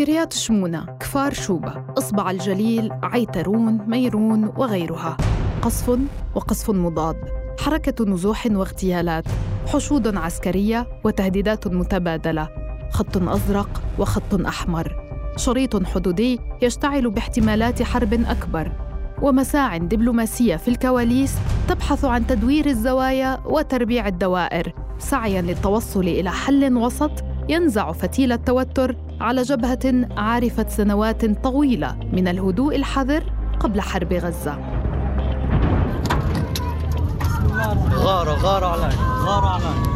كريات شمونة، كفار شوبة، إصبع الجليل، عيترون، ميرون وغيرها. قصف وقصف مضاد. حركة نزوح واغتيالات. حشود عسكرية وتهديدات متبادلة. خط أزرق وخط أحمر. شريط حدودي يشتعل باحتمالات حرب أكبر. ومساع دبلوماسية في الكواليس تبحث عن تدوير الزوايا وتربيع الدوائر. سعيا للتوصل إلى حل وسط ينزع فتيل التوتر على جبهة عارفت سنوات طويلة من الهدوء الحذر قبل حرب غزة. غارة غارة علي غارة علي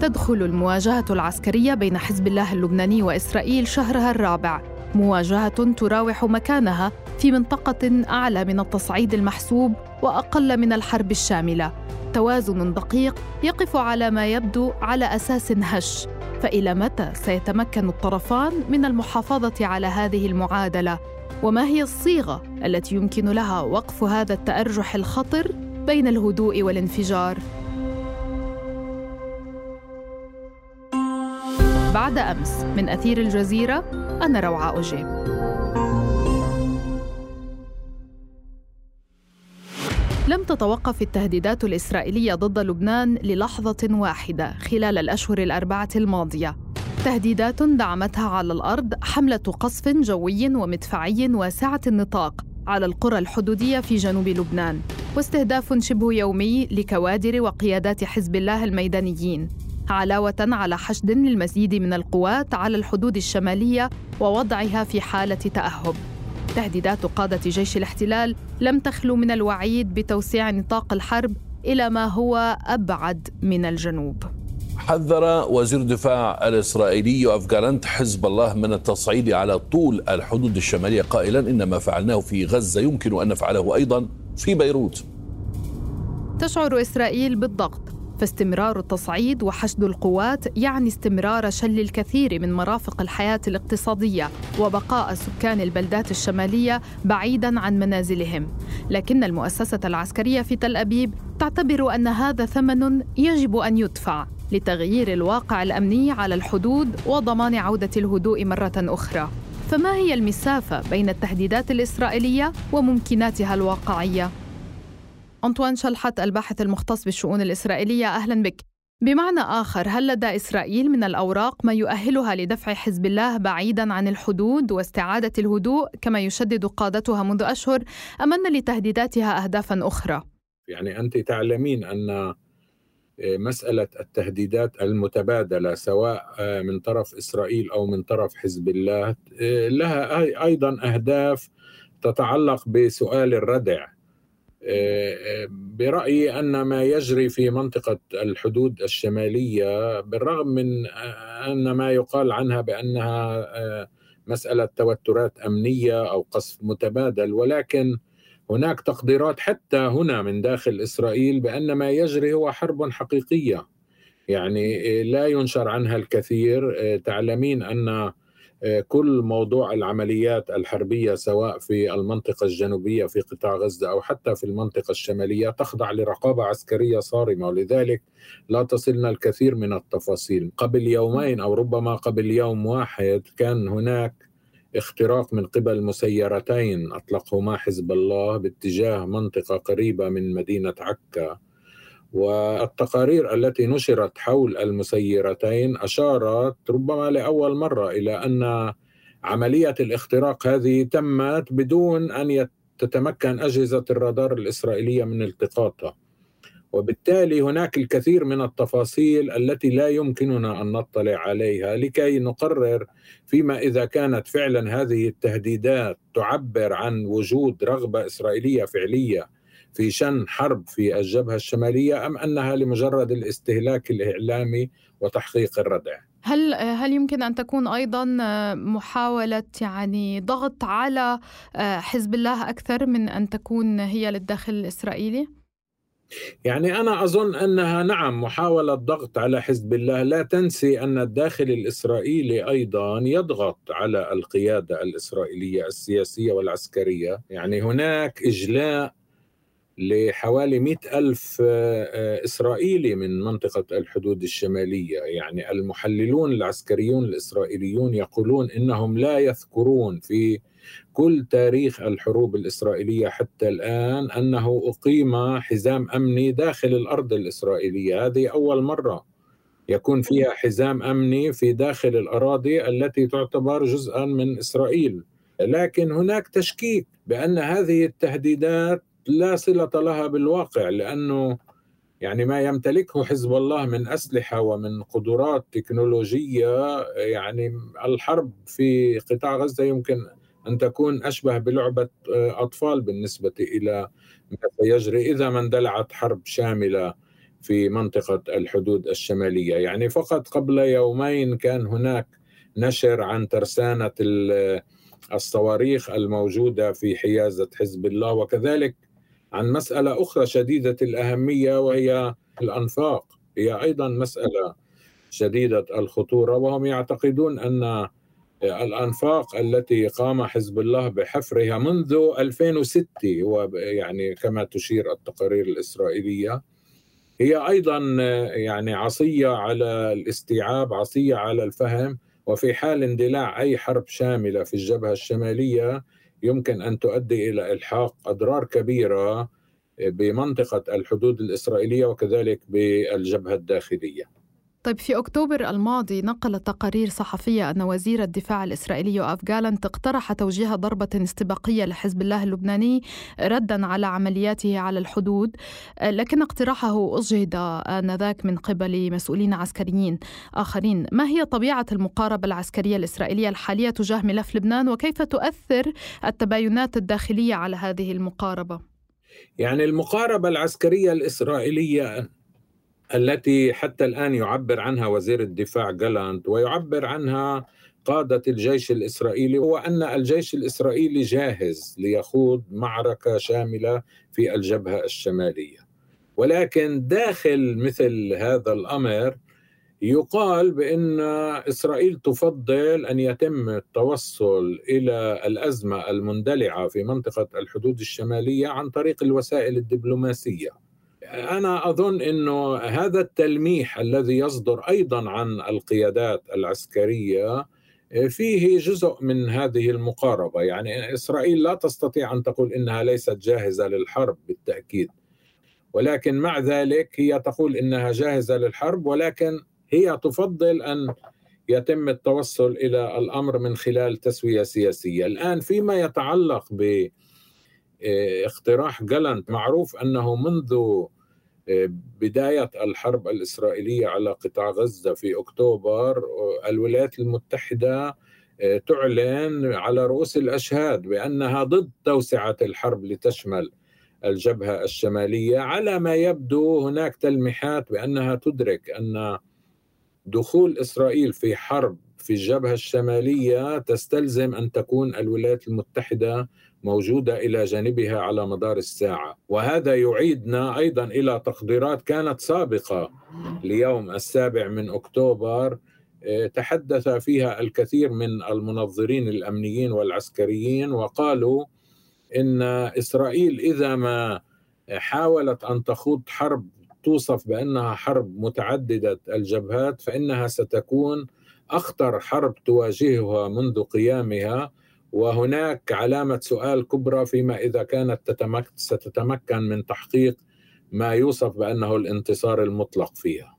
تدخل المواجهة العسكرية بين حزب الله اللبناني وإسرائيل شهرها الرابع. مواجهة تراوح مكانها في منطقة أعلى من التصعيد المحسوب وأقل من الحرب الشاملة. توازن دقيق يقف على ما يبدو على أساس هش. فإلى متى سيتمكن الطرفان من المحافظة على هذه المعادلة؟ وما هي الصيغة التي يمكن لها وقف هذا التأرجح الخطر بين الهدوء والانفجار؟ بعد أمس من أثير الجزيرة أنا روعة أجيب لم تتوقف التهديدات الإسرائيلية ضد لبنان للحظة واحدة خلال الأشهر الأربعة الماضية تهديدات دعمتها على الأرض حملة قصف جوي ومدفعي واسعة النطاق على القرى الحدودية في جنوب لبنان واستهداف شبه يومي لكوادر وقيادات حزب الله الميدانيين علاوة على حشد للمزيد من القوات على الحدود الشمالية ووضعها في حالة تأهب. تهديدات قادة جيش الاحتلال لم تخلو من الوعيد بتوسيع نطاق الحرب إلى ما هو أبعد من الجنوب. حذر وزير الدفاع الإسرائيلي يوآف جالنت حزب الله من التصعيد على طول الحدود الشمالية قائلا إن ما فعلناه في غزة يمكن أن نفعله أيضا في بيروت تشعر إسرائيل بالضغط فاستمرار التصعيد وحشد القوات يعني استمرار شل الكثير من مرافق الحياة الاقتصادية وبقاء سكان البلدات الشمالية بعيدا عن منازلهم. لكن المؤسسة العسكرية في تل أبيب تعتبر أن هذا ثمن يجب أن يدفع لتغيير الواقع الأمني على الحدود وضمان عودة الهدوء مرة أخرى. فما هي المسافة بين التهديدات الإسرائيلية وممكناتها الواقعية؟ أنطوان شلحت الباحث المختص بالشؤون الإسرائيلية أهلا بك بمعنى آخر هل لدى إسرائيل من الأوراق ما يؤهلها لدفع حزب الله بعيدا عن الحدود واستعادة الهدوء كما يشدد قادتها منذ أشهر أم أن لتهديداتها أهدافا أخرى؟ يعني أنت تعلمين أن آه، مسألة التهديدات المتبادلة سواء آه، من طرف إسرائيل أو من طرف حزب الله آه، لها أيضا أهداف تتعلق بسؤال الردع برأيي أن ما يجري في منطقة الحدود الشمالية بالرغم من أن ما يقال عنها بأنها آه، مسألة توترات أمنية أو قصف متبادل ولكن هناك تقديرات حتى هنا من داخل إسرائيل بأن ما يجري هو حرب حقيقية. يعني لا ينشر عنها الكثير آه، تعلمين آه، كل موضوع العمليات الحربية سواء في المنطقة الجنوبية في قطاع غزة أو حتى في المنطقة الشمالية تخضع لرقابة عسكرية صارمة. ولذلك لا تصلنا الكثير من التفاصيل. قبل يومين أو ربما قبل يوم واحد كان هناك اختراق من قبل مسيرتين أطلقهما حزب الله باتجاه منطقة قريبة من مدينة عكا. والتقارير التي نشرت حول المسيرتين أشارت ربما لأول مرة إلى أن عملية الاختراق هذه تمت بدون أن تتمكن أجهزة الرادار الإسرائيلية من التقاطها. وبالتالي هناك الكثير من التفاصيل التي لا يمكننا أن نطلع عليها لكي نقرر فيما إذا كانت فعلا هذه التهديدات تعبر عن وجود رغبة إسرائيلية فعلية في شن حرب في الجبهة الشمالية أم أنها لمجرد الاستهلاك الإعلامي وتحقيق الردع؟ هل هل يمكن أن تكون أيضا محاولة يعني ضغط على حزب الله أكثر من أن تكون هي للداخل الإسرائيلي؟ يعني أنا أظن أنها نعم محاولة ضغط على حزب الله، لا تنسي أن الداخل الإسرائيلي أيضا يضغط على القيادة الإسرائيلية السياسية والعسكرية، يعني هناك إجلاء لحوالي مئة ألف إسرائيلي من منطقة الحدود الشمالية. يعني المحللون العسكريون الإسرائيليون يقولون إنهم لا يذكرون في كل تاريخ الحروب الإسرائيلية حتى الآن أنه أقيم حزام أمني داخل الأرض الإسرائيلية. هذه أول مرة يكون فيها حزام أمني في داخل الأراضي التي تعتبر جزءا من إسرائيل. لكن هناك تشكيك بأن هذه التهديدات لا صلة لها بالواقع لأنه يعني ما يمتلكه حزب الله من أسلحة ومن قدرات تكنولوجية يعني الحرب في قطاع غزة يمكن أن تكون أشبه بلعبة أطفال بالنسبة إلى ما سيجري إذا ما اندلعت حرب شاملة في منطقة الحدود الشمالية. يعني فقط قبل يومين كان هناك نشر عن ترسانة الصواريخ الموجودة في حيازة حزب الله وكذلك عن مسألة أخرى شديدة الأهمية وهي الأنفاق. هي أيضا مسألة شديدة الخطورة وهم يعتقدون أن الأنفاق التي قام حزب الله بحفرها منذ 2006 ويعني كما تشير التقارير الإسرائيلية هي أيضا يعني عصية على الاستيعاب عصية على الفهم وفي حال اندلاع أي حرب شاملة في الجبهة الشمالية يمكن أن تؤدي إلى إلحاق أضرار كبيرة بمنطقة الحدود الإسرائيلية وكذلك بالجبهة الداخلية. طيب في أكتوبر الماضي نقلت تقارير صحفية أن وزير الدفاع الإسرائيلي يوآف جالنت اقترح توجيه ضربة استباقية لحزب الله اللبناني ردا على عملياته على الحدود لكن اقتراحه أجهد آنذاك من قبل مسؤولين عسكريين آخرين ما هي طبيعة المقاربة العسكرية الإسرائيلية الحالية تجاه ملف لبنان وكيف تؤثر التباينات الداخلية على هذه المقاربة؟ يعني المقاربة العسكرية الإسرائيلية التي حتى الآن يعبر عنها وزير الدفاع جالانت ويعبر عنها قادة الجيش الإسرائيلي هو أن الجيش الإسرائيلي جاهز ليخوض معركة شاملة في الجبهة الشمالية. ولكن داخل مثل هذا الأمر يقال بأن إسرائيل تفضل أن يتم التوصل إلى الأزمة المندلعة في منطقة الحدود الشمالية عن طريق الوسائل الدبلوماسية. أنا أظن إنه هذا التلميح الذي يصدر أيضا عن القيادات العسكرية فيه جزء من هذه المقاربة. يعني إسرائيل لا تستطيع أن تقول إنها ليست جاهزة للحرب بالتأكيد. ولكن مع ذلك هي تقول إنها جاهزة للحرب ولكن هي تفضل أن يتم التوصل إلى الأمر من خلال تسوية سياسية. الآن فيما يتعلق ب اقتراح جالنت معروف أنه منذ بداية الحرب الإسرائيلية على قطاع غزة في أكتوبر الولايات المتحدة آه، تعلن على رؤوس الأشهاد بأنها ضد توسعة الحرب لتشمل الجبهة الشمالية. على ما يبدو هناك تلميحات بأنها تدرك أن دخول إسرائيل في حرب في الجبهة الشمالية تستلزم أن تكون الولايات المتحدة موجودة إلى جانبها على مدار الساعة. وهذا يعيدنا أيضا إلى تقديرات كانت سابقة. ليوم السابع من أكتوبر آه، تحدث فيها الكثير من المنظرين الأمنيين والعسكريين وقالوا إن إسرائيل إذا ما حاولت أن تخوض حرب توصف بأنها حرب متعددة الجبهات فإنها ستكون أخطر حرب تواجهها منذ قيامها. وهناك علامة سؤال كبرى فيما إذا كانت تتمك ستتمكن من تحقيق ما يوصف بأنه الانتصار المطلق فيها.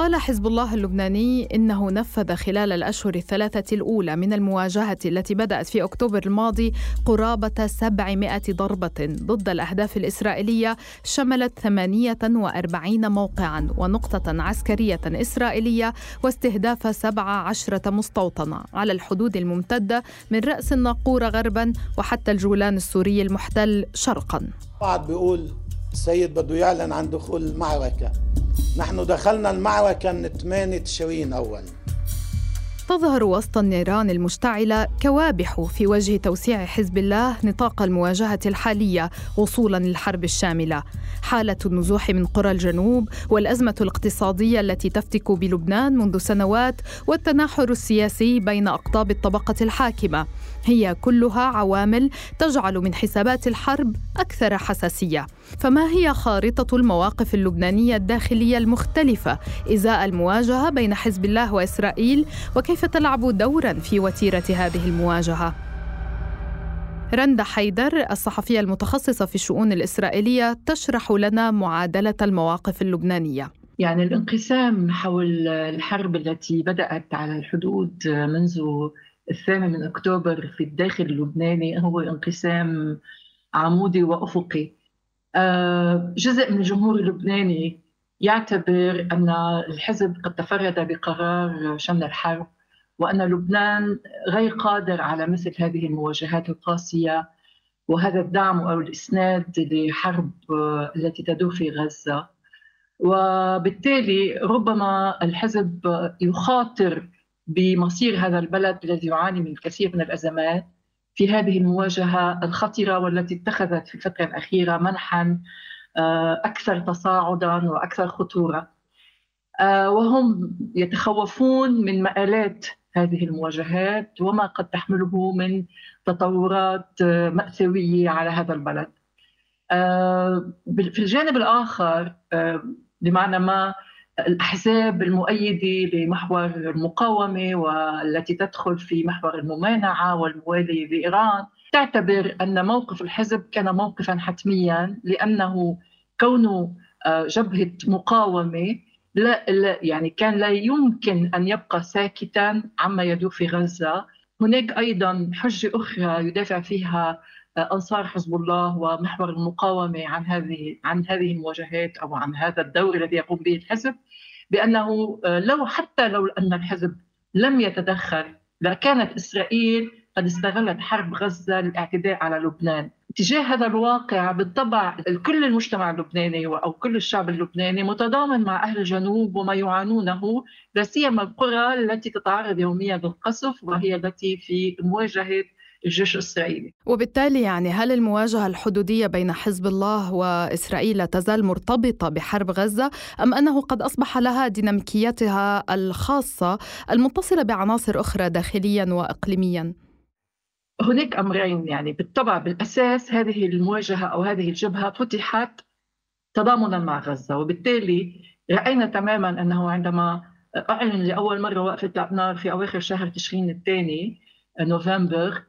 قال حزب الله اللبناني إنه نفذ خلال الأشهر الثلاثة الأولى من المواجهة التي بدأت في أكتوبر الماضي قرابة 700 ضربة ضد الأهداف الإسرائيلية شملت 48 موقعا ونقطة عسكرية إسرائيلية واستهداف 17 مستوطنة على الحدود الممتدة من رأس الناقوره غربا وحتى الجولان السوري المحتل شرقا. بعض بيقول السيد بده يعلن عن دخول المعركة نحن دخلنا المعركة من 8 تشرين أول. تظهر وسط النيران المشتعلة كوابح في وجه توسيع حزب الله نطاق المواجهة الحالية وصولا للحرب الشاملة. حالة النزوح من قرى الجنوب والأزمة الاقتصادية التي تفتك بلبنان منذ سنوات والتناحر السياسي بين أقطاب الطبقة الحاكمة. هي كلها عوامل تجعل من حسابات الحرب أكثر حساسية. فما هي خارطة المواقف اللبنانية الداخلية المختلفة؟ إزاء المواجهة بين حزب الله وإسرائيل؟ وكيف تلعب دورا في وتيرة هذه المواجهة؟ رندا حيدر الصحفية المتخصصة في الشؤون الإسرائيلية تشرح لنا معادلة المواقف اللبنانية. يعني الانقسام حول الحرب التي بدأت على الحدود منذ الثامن من أكتوبر في الداخل اللبناني هو انقسام عمودي وأفقي. جزء من الجمهور اللبناني يعتبر أن الحزب قد تفرد بقرار شن الحرب وأن لبنان غير قادر على مثل هذه المواجهات القاسية وهذا الدعم أو الإسناد لحرب آه، التي تدور في غزة. وبالتالي ربما الحزب يخاطر بمصير هذا البلد الذي يعاني من الكثير من الأزمات. في هذه المواجهة الخطره والتي اتخذت في الفترة الأخيرة منحا آه، أكثر تصاعدا وأكثر خطورة. آه، وهم يتخوفون من مآلات هذه المواجهات وما قد تحمله من تطورات آه، مأساوية على هذا البلد. في الجانب الآخر بمعنى ما الأحزاب المؤيدة لمحور المقاومة والتي تدخل في محور الممانعة والموالي لإيران تعتبر أن موقف الحزب كان موقفا حتميا لأنه كونه آه، جبهة مقاومة لا, لا يعني كان لا يمكن أن يبقى ساكتا عما يدور في غزة. هناك أيضا حجة أخرى يدافع فيها أنصار حزب الله ومحور المقاومة عن هذه عن هذه المواجهات أو عن هذا الدور الذي يقوم به الحزب بأنه آه، لو حتى لو أن الحزب لم يتدخل لكانت إسرائيل قد استغلت حرب غزة للاعتداء على لبنان. تجاه هذا الواقع بالطبع كل المجتمع اللبناني أو كل الشعب اللبناني متضامن مع أهل الجنوب وما يعانونه لا سيما القرى التي تتعرض يوميا للقصف وهي التي في مواجهة الجيش الإسرائيلي وبالتالي يعني هل المواجهة الحدودية بين حزب الله وإسرائيل تزال مرتبطة بحرب غزة أم أنه قد أصبح لها ديناميكيتها الخاصة المتصلة بعناصر أخرى داخليا وإقليميا؟ هناك أمرين يعني بالطبع بالأساس هذه المواجهة أو هذه الجبهة فتحت تضامنا مع غزة وبالتالي رأينا تماما أنه عندما أعلن لأول مرة وقفة النار في أواخر شهر تشرين الثاني نوفمبر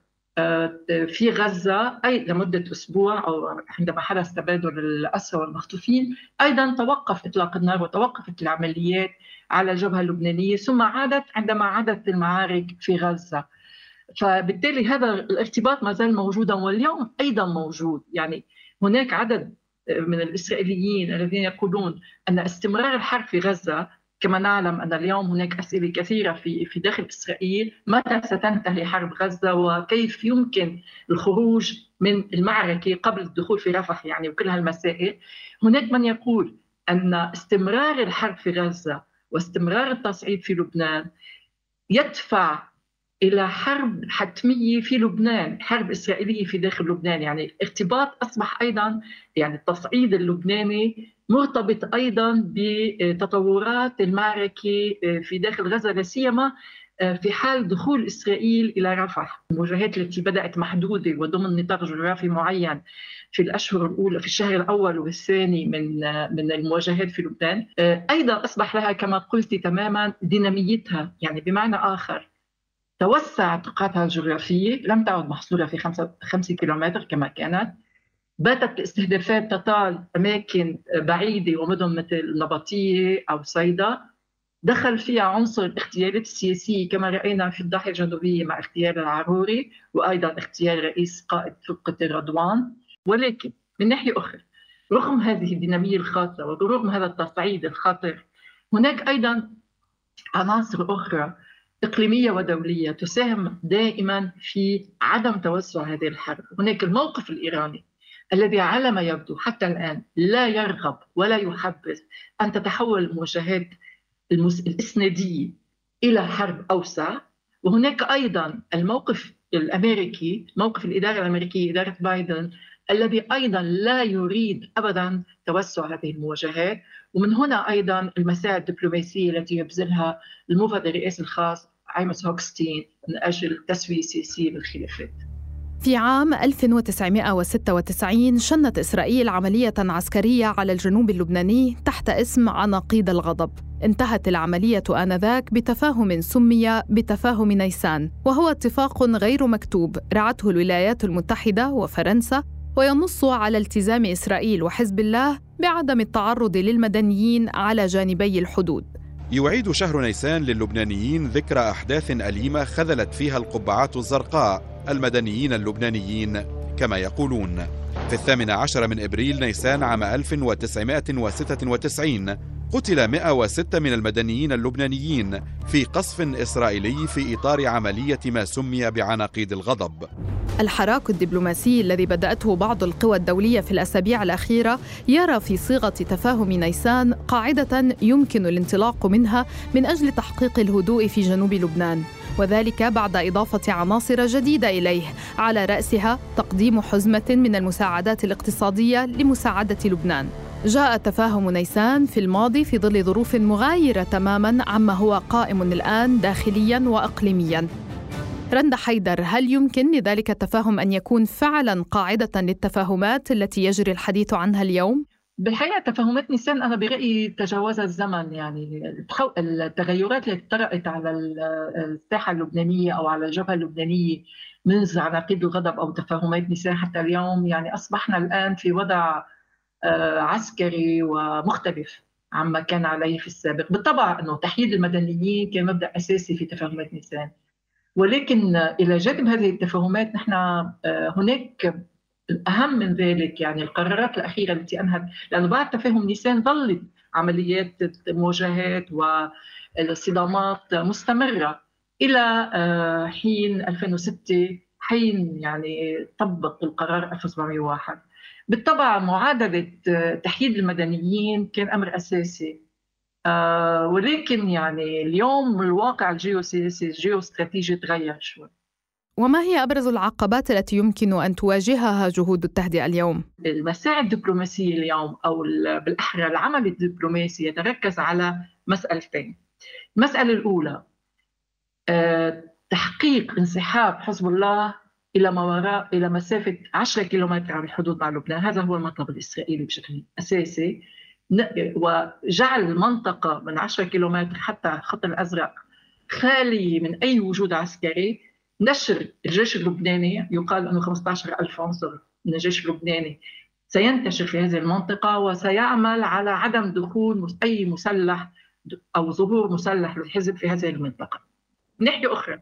في غزة أي لمدة أسبوع أو عندما حدث تبادل الأسرى والمخطوفين أيضا توقف إطلاق النار وتوقفت العمليات على الجبهة اللبنانية ثم عادت عندما عادت المعارك في غزة. فبالتالي هذا الارتباط ما زال موجودا واليوم أيضا موجود. يعني هناك عدد من الإسرائيليين الذين يقولون أن استمرار الحرب في غزة كما نعلم أن اليوم هناك أسئلة كثيرة في في داخل إسرائيل. متى ستنتهي حرب غزة وكيف يمكن الخروج من المعركة قبل الدخول في رفح يعني وكل هالمسائل؟ هناك من يقول أن استمرار الحرب في غزة واستمرار التصعيد في لبنان يدفع إلى حرب حتمية في لبنان، حرب إسرائيلية في داخل لبنان، يعني الارتباط أصبح أيضا يعني التصعيد اللبناني مرتبط أيضا بتطورات المعركة في داخل غزة لا سيما في حال دخول إسرائيل إلى رفح، المواجهات التي بدأت محدودة وضمن نطاق جغرافي معين في الأشهر الأولى في الشهر الأول والثاني من من المواجهات في لبنان، أيضا أصبح لها كما قلت تماما ديناميتها، يعني بمعنى آخر. توسعت نقاطها الجغرافية لم تعد محصورة في خمسة, خمسة كيلومتر كما كانت. باتت الاستهدافات تطال أماكن بعيدة ومدن مثل نبطية أو صيدا. دخل فيها عنصر الاغتيالات السياسية كما رأينا في الضاحية الجنوبية مع اغتيال العروري وأيضا اغتيال رئيس قائد فرقة رضوان ولكن من ناحية أخرى رغم هذه الدينامية الخاصة ورغم هذا التصعيد الخطر هناك أيضا عناصر أخرى إقليمية ودولية تساهم دائما في عدم توسع هذه الحرب. هناك الموقف الإيراني الذي على ما يبدو حتى الآن لا يرغب ولا يحبذ أن تتحول المواجهات الإسنادية إلى حرب أوسع. وهناك أيضا الموقف الأمريكي موقف الإدارة الأمريكية إدارة بايدن الذي أيضا لا يريد ابدا توسع هذه المواجهات. ومن هنا أيضا المساعي الدبلوماسية التي يبذلها المفوض الرئاسي الخاص عيمس هوكستين من أجل تسوية سياسيه بالخلافات. في عام 1996 شنت إسرائيل عملية عسكرية على الجنوب اللبناني تحت اسم عناقيد الغضب انتهت العملية آنذاك بتفاهم سمي بتفاهم نيسان وهو اتفاق غير مكتوب رعته الولايات المتحدة وفرنسا وينص على التزام إسرائيل وحزب الله بعدم التعرض للمدنيين على جانبي الحدود يعيد شهر نيسان للبنانيين ذكرى أحداث أليمة خذلت فيها القبعات الزرقاء المدنيين اللبنانيين كما يقولون. في الثامن عشر من إبريل نيسان عام 1996 قتل 106 من المدنيين اللبنانيين في قصف إسرائيلي في إطار عملية ما سمي بعناقيد الغضب. الحراك الدبلوماسي الذي بدأته بعض القوى الدولية في الأسابيع الأخيرة يرى في صيغة تفاهم نيسان قاعدة يمكن الانطلاق منها من أجل تحقيق الهدوء في جنوب لبنان وذلك بعد إضافة عناصر جديدة إليه على رأسها تقديم حزمة من المساعدات الاقتصادية لمساعدة لبنان. جاء تفاهم نيسان في الماضي في ظل ظروف مغايرة تماما عما هو قائم الآن داخليا وإقليميا رندا حيدر هل يمكن لذلك التفاهم أن يكون فعلا قاعدة للتفاهمات التي يجري الحديث عنها اليوم؟ بالحقيقة تفاهمات نيسان أنا برأيي تجاوزها الزمن يعني التغيرات اللي طرأت على الساحة اللبنانية أو على الجبهة اللبنانية منذ عناقيد الغضب أو تفاهمات نيسان حتى اليوم يعني أصبحنا الآن في وضع عسكري ومختلف عما كان عليه في السابق بالطبع أنه تحييد المدنيين كان مبدأ أساسي في تفاهمات نيسان ولكن إلى جانب هذه التفاهمات نحن آه، هناك الأهم من ذلك يعني القرارات الأخيرة التي أنهت لأنه بعد تفاهم نيسان ظلت عمليات مواجهات والصدامات مستمرة إلى آه، حين 2006 حين يعني طبق القرار 1701 بالطبع معادلة آه، تحييد المدنيين كان أمر أساسي. آه ولكن يعني اليوم الواقع الجيوسياسي الجيوستراتيجي تغير شوي. وما هي أبرز العقبات التي يمكن أن تواجهها جهود التهدئة اليوم؟ المساعي الدبلوماسية اليوم أو بالأحرى العمل الدبلوماسي يتركز على مسألتين. المسألة الأولى آه تحقيق انسحاب حزب الله إلى ما وراء إلى مسافة 10 كيلومتر عن الحدود مع لبنان، هذا هو المطلب الإسرائيلي بشكل أساسي. وجعل المنطقة من 10 كيلومتر حتى الخط الأزرق خاليه من أي وجود عسكري، نشر الجيش اللبناني يقال إنه 15000 عنصر من الجيش اللبناني سينتشر في هذه المنطقة وسيعمل على عدم دخول أي مسلح أو ظهور مسلح للحزب في هذه المنطقة. من ناحية أخرى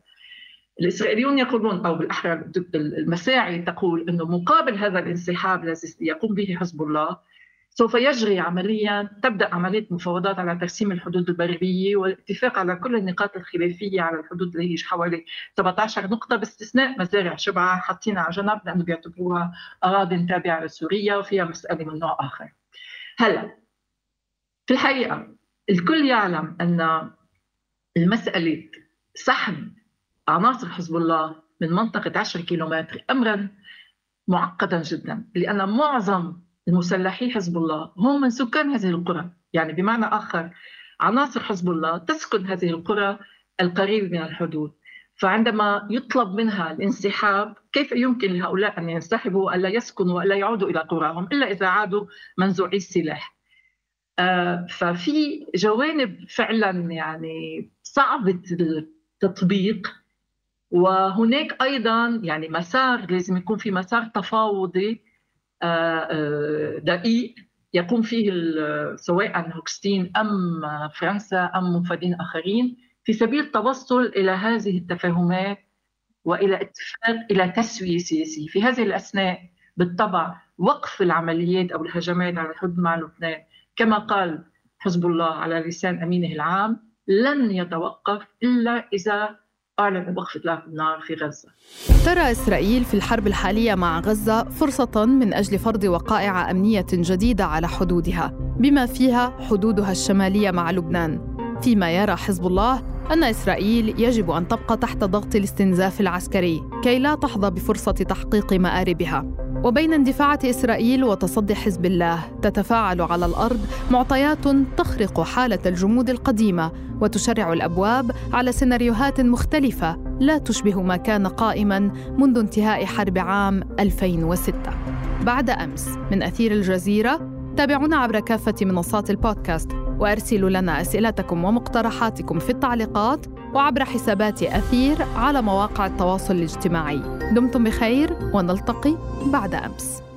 الإسرائيليون يقولون أو بالأحرى المساعي تقول أنه مقابل هذا الانسحاب الذي يقوم به حزب الله سوف يجري عمليا تبدأ عملية مفاوضات على ترسيم الحدود البرية والاتفاق على كل النقاط الخلافية على الحدود اللي هي حوالي 17 نقطة باستثناء مزارع شبعة حاطينها على جنب لأنه بيعتبروها أراضي تابعة لسوريا وفيها مسألة من نوع آخر. هلا في الحقيقة الكل يعلم أن المسألة سحب عناصر حزب الله من منطقة 10 كيلومتر أمرا معقدا جدا لأن معظم المسلحي حزب الله هم من سكان هذه القرى. يعني بمعنى آخر عناصر حزب الله تسكن هذه القرى القريبة من الحدود. فعندما يطلب منها الانسحاب كيف يمكن لهؤلاء أن ينسحبوا ألا يسكنوا وألا يعودوا إلى قراهم إلا إذا عادوا منزوعي السلاح؟ آه ففي جوانب فعلا يعني صعبة التطبيق. وهناك أيضا يعني مسار لازم يكون في مسار تفاوضي آه، آه، دقيق يقوم فيه سواء هوكستين أم فرنسا أم منفذين آخرين في سبيل التوصل إلى هذه التفاهمات وإلى اتفاق إلى تسوية سياسية، في هذه الأثناء بالطبع وقف العمليات أو الهجمات على الحدود مع لبنان كما قال حزب الله على لسان أمينه العام لن يتوقف إلا إذا أعلن وقف إطلاق النار في غزة. ترى إسرائيل في الحرب الحالية مع غزة فرصة من أجل فرض وقائع أمنية جديدة على حدودها بما فيها حدودها الشمالية مع لبنان. فيما يرى حزب الله أن إسرائيل يجب أن تبقى تحت ضغط الاستنزاف العسكري كي لا تحظى بفرصة تحقيق مآربها. وبين اندفاعة إسرائيل وتصدي حزب الله تتفاعل على الأرض معطيات تخرق حالة الجمود القديمة وتشرع الأبواب على سيناريوهات مختلفة لا تشبه ما كان قائما منذ انتهاء حرب عام 2006 بعد أمس من أثير الجزيرة تابعونا عبر كافة منصات البودكاست. وأرسلوا لنا أسئلتكم ومقترحاتكم في التعليقات وعبر حسابات أثير على مواقع التواصل الاجتماعي. دمتم بخير ونلتقي بعد أمس.